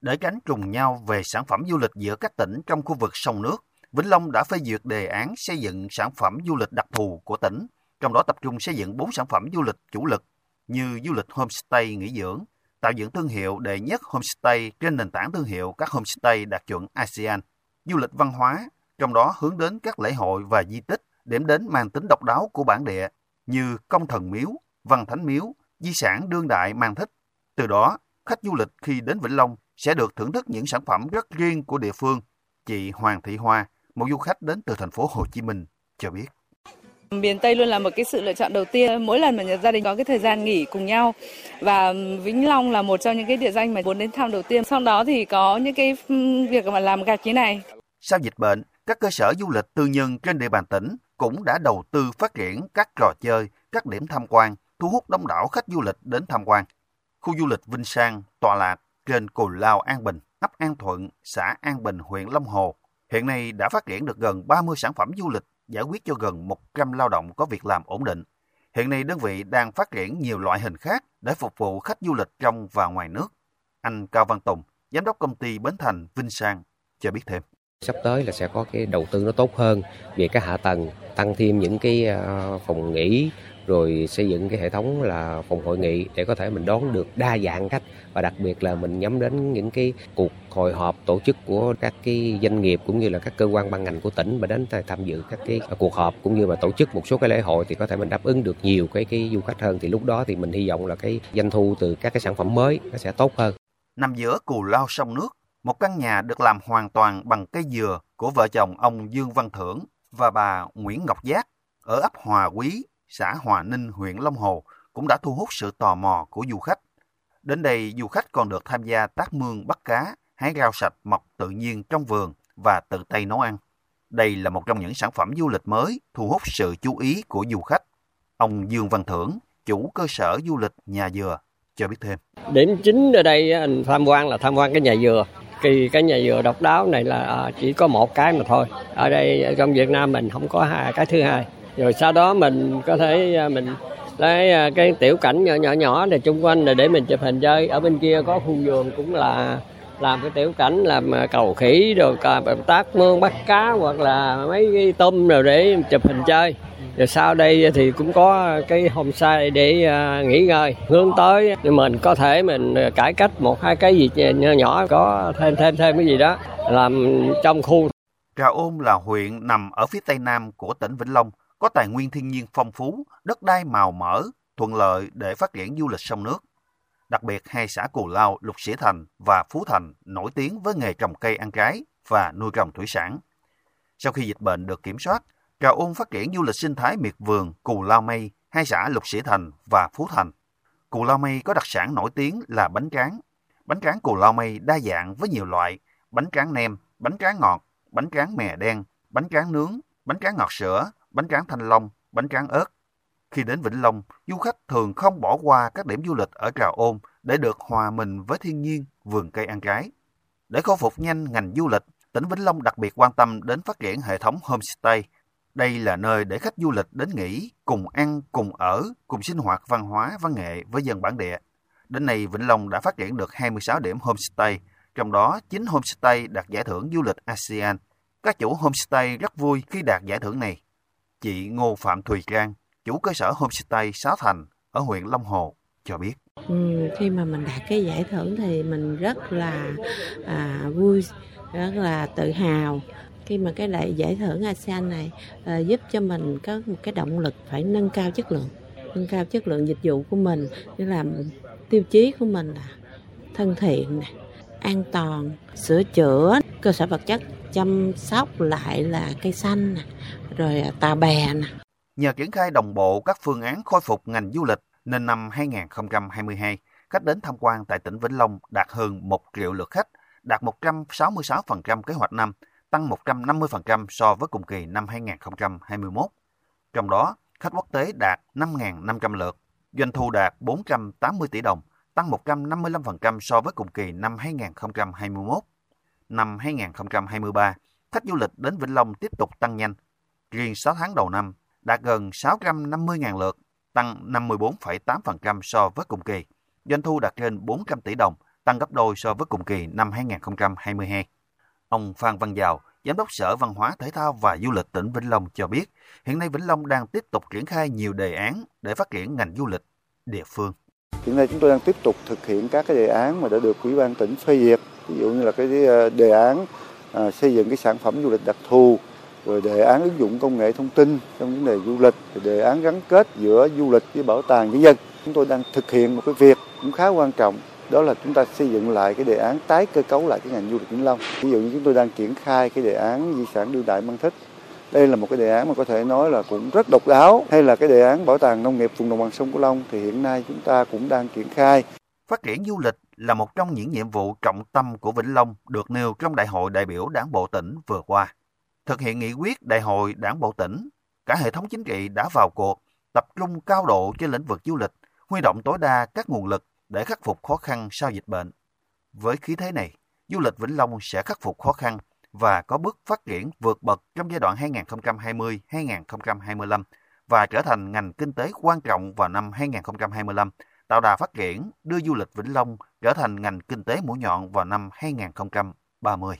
Để cánh trùng nhau về sản phẩm du lịch giữa các tỉnh trong khu vực sông nước, Vĩnh Long đã phê duyệt đề án xây dựng sản phẩm du lịch đặc thù của tỉnh, trong đó tập trung xây dựng 4 sản phẩm du lịch chủ lực như du lịch homestay nghỉ dưỡng, tạo dựng thương hiệu đệ nhất homestay trên nền tảng thương hiệu các homestay đạt chuẩn ASEAN, du lịch văn hóa, trong đó hướng đến các lễ hội và di tích, điểm đến mang tính độc đáo của bản địa như công thần miếu, văn thánh miếu, di sản đương đại mang thích. Từ đó, khách du lịch khi đến Vĩnh Long sẽ được thưởng thức những sản phẩm rất riêng của địa phương. Chị Hoàng Thị Hoa, một du khách đến từ thành phố Hồ Chí Minh, cho biết. Miền Tây luôn là một cái sự lựa chọn đầu tiên mỗi lần mà gia đình có cái thời gian nghỉ cùng nhau và Vĩnh Long là một trong những cái địa danh mà muốn đến thăm đầu tiên. Sau đó thì có những cái việc mà làm gạch như này. Sau dịch bệnh, các cơ sở du lịch tư nhân trên địa bàn tỉnh cũng đã đầu tư phát triển các trò chơi, các điểm tham quan, thu hút đông đảo khách du lịch đến tham quan. Khu du lịch Vinh Sang tọa lạc trên Cù Lao An Bình, ấp An Thuận, xã An Bình, huyện Long Hồ. Hiện nay đã phát triển được gần 30 sản phẩm du lịch, giải quyết cho gần 100 lao động có việc làm ổn định. Hiện nay đơn vị đang phát triển nhiều loại hình khác để phục vụ khách du lịch trong và ngoài nước. Anh Cao Văn Tùng, giám đốc công ty Bến Thành Vinh Sang cho biết thêm. Sắp tới là sẽ có cái đầu tư nó tốt hơn về cái hạ tầng, tăng thêm những cái ờ, phòng nghỉ rồi xây dựng cái hệ thống là phòng hội nghị để có thể mình đón được đa dạng khách và đặc biệt là mình nhắm đến những cái cuộc hội họp tổ chức của các cái doanh nghiệp cũng như là các cơ quan ban ngành của tỉnh mà đến tham dự các cái cuộc họp cũng như là tổ chức một số cái lễ hội thì có thể mình đáp ứng được nhiều cái cái du khách hơn thì lúc đó thì mình hy vọng là cái doanh thu từ các cái sản phẩm mới nó sẽ tốt hơn. Nằm giữa cù lao sông nước, một căn nhà được làm hoàn toàn bằng cây dừa của vợ chồng ông Dương Văn Thưởng và bà Nguyễn Ngọc Giác ở ấp Hòa Quý, xã Hòa Ninh, huyện Long Hồ cũng đã thu hút sự tò mò của du khách. Đến đây, du khách còn được tham gia tác mương bắt cá, hái rau sạch mọc tự nhiên trong vườn và tự tay nấu ăn. Đây là một trong những sản phẩm du lịch mới thu hút sự chú ý của du khách. Ông Dương Văn Thưởng, chủ cơ sở du lịch nhà dừa, cho biết thêm. Điểm chính ở đây anh tham quan là tham quan cái nhà dừa. Kỳ cái nhà dừa độc đáo này là à, chỉ có một cái mà thôi. Ở đây trong Việt Nam mình không có hai cái thứ hai rồi sau đó mình có thể à, mình lấy à, cái tiểu cảnh nhỏ nhỏ nhỏ này chung quanh để mình chụp hình chơi. Ở bên kia có khu vườn cũng là làm cái tiểu cảnh làm à, cầu khỉ rồi tác mương, bắt cá hoặc là mấy cái tôm rồi để chụp hình chơi. Rồi sau đây thì cũng có cái homestay để nghỉ ngơi, hướng tới. Mình có thể mình cải cách một, hai cái gì nhỏ nhỏ, có thêm thêm thêm cái gì đó làm trong khu. Trà Ôn là huyện nằm ở phía tây nam của tỉnh Vĩnh Long có tài nguyên thiên nhiên phong phú, đất đai màu mỡ, thuận lợi để phát triển du lịch sông nước. Đặc biệt hai xã Cù Lao, Lục Sĩ Thành và Phú Thành nổi tiếng với nghề trồng cây ăn trái và nuôi trồng thủy sản. Sau khi dịch bệnh được kiểm soát, Trà Ôn phát triển du lịch sinh thái miệt vườn Cù Lao Mây, hai xã Lục Sĩ Thành và Phú Thành. Cù Lao Mây có đặc sản nổi tiếng là bánh tráng. Bánh tráng Cù Lao Mây đa dạng với nhiều loại, bánh tráng nem, bánh tráng ngọt, bánh tráng mè đen, bánh tráng nướng, bánh tráng ngọt sữa, bánh tráng thanh long, bánh tráng ớt. Khi đến Vĩnh Long, du khách thường không bỏ qua các điểm du lịch ở Trà Ôn để được hòa mình với thiên nhiên, vườn cây ăn trái. Để khôi phục nhanh ngành du lịch, tỉnh Vĩnh Long đặc biệt quan tâm đến phát triển hệ thống homestay. Đây là nơi để khách du lịch đến nghỉ, cùng ăn, cùng ở, cùng sinh hoạt văn hóa, văn nghệ với dân bản địa. Đến nay, Vĩnh Long đã phát triển được 26 điểm homestay, trong đó 9 homestay đạt giải thưởng du lịch ASEAN. Các chủ homestay rất vui khi đạt giải thưởng này. Chị Ngô Phạm Thùy Trang, chủ cơ sở homestay Xá Thành ở huyện Long Hồ cho biết. Ừ, khi mà mình đạt cái giải thưởng thì mình rất là à, vui, rất là tự hào khi mà cái đại giải thưởng ASEAN này à, giúp cho mình có một cái động lực phải nâng cao chất lượng, nâng cao chất lượng dịch vụ của mình, như là tiêu chí của mình là thân thiện, an toàn, sửa chữa, cơ sở vật chất chăm sóc lại là cây xanh rồi à, tà bè nè. Nhờ triển khai đồng bộ các phương án khôi phục ngành du lịch nên năm 2022, khách đến tham quan tại tỉnh Vĩnh Long đạt hơn 1 triệu lượt khách, đạt 166% kế hoạch năm, tăng 150% so với cùng kỳ năm 2021. Trong đó, khách quốc tế đạt 5.500 lượt, doanh thu đạt 480 tỷ đồng, tăng 155% so với cùng kỳ năm 2021. Năm 2023, khách du lịch đến Vĩnh Long tiếp tục tăng nhanh, riêng 6 tháng đầu năm đạt gần 650.000 lượt, tăng 54,8% so với cùng kỳ. Doanh thu đạt trên 400 tỷ đồng, tăng gấp đôi so với cùng kỳ năm 2022. Ông Phan Văn Giàu, Giám đốc Sở Văn hóa Thể thao và Du lịch tỉnh Vĩnh Long cho biết, hiện nay Vĩnh Long đang tiếp tục triển khai nhiều đề án để phát triển ngành du lịch địa phương. Hiện nay chúng tôi đang tiếp tục thực hiện các cái đề án mà đã được Ủy ban tỉnh phê duyệt, ví dụ như là cái ờ, đề án à, xây dựng cái sản phẩm du lịch đặc thù, rồi đề án ứng dụng công nghệ thông tin trong vấn đề du lịch, rồi đề án gắn kết giữa du lịch với bảo tàng nhân dân. Chúng tôi đang thực hiện một cái việc cũng khá quan trọng đó là chúng ta xây dựng lại cái đề án tái cơ cấu lại cái ngành du lịch Vĩnh Long. Ví dụ như chúng tôi đang triển khai cái đề án di sản đương đại mang thích. Đây là một cái đề án mà có thể nói là cũng rất độc đáo hay là cái đề án bảo tàng nông nghiệp vùng đồng bằng sông Cửu Long thì hiện nay chúng ta cũng đang triển khai. Phát triển du lịch là một trong những nhiệm vụ trọng tâm của Vĩnh Long được nêu trong Đại hội đại biểu Đảng bộ tỉnh vừa qua. Thực hiện nghị quyết Đại hội Đảng bộ tỉnh, cả hệ thống chính trị đã vào cuộc, tập trung cao độ trên lĩnh vực du lịch, huy động tối đa các nguồn lực để khắc phục khó khăn sau dịch bệnh. Với khí thế này, du lịch Vĩnh Long sẽ khắc phục khó khăn và có bước phát triển vượt bậc trong giai đoạn 2020-2025 và trở thành ngành kinh tế quan trọng vào năm 2025, tạo đà phát triển, đưa du lịch Vĩnh Long trở thành ngành kinh tế mũi nhọn vào năm 2030.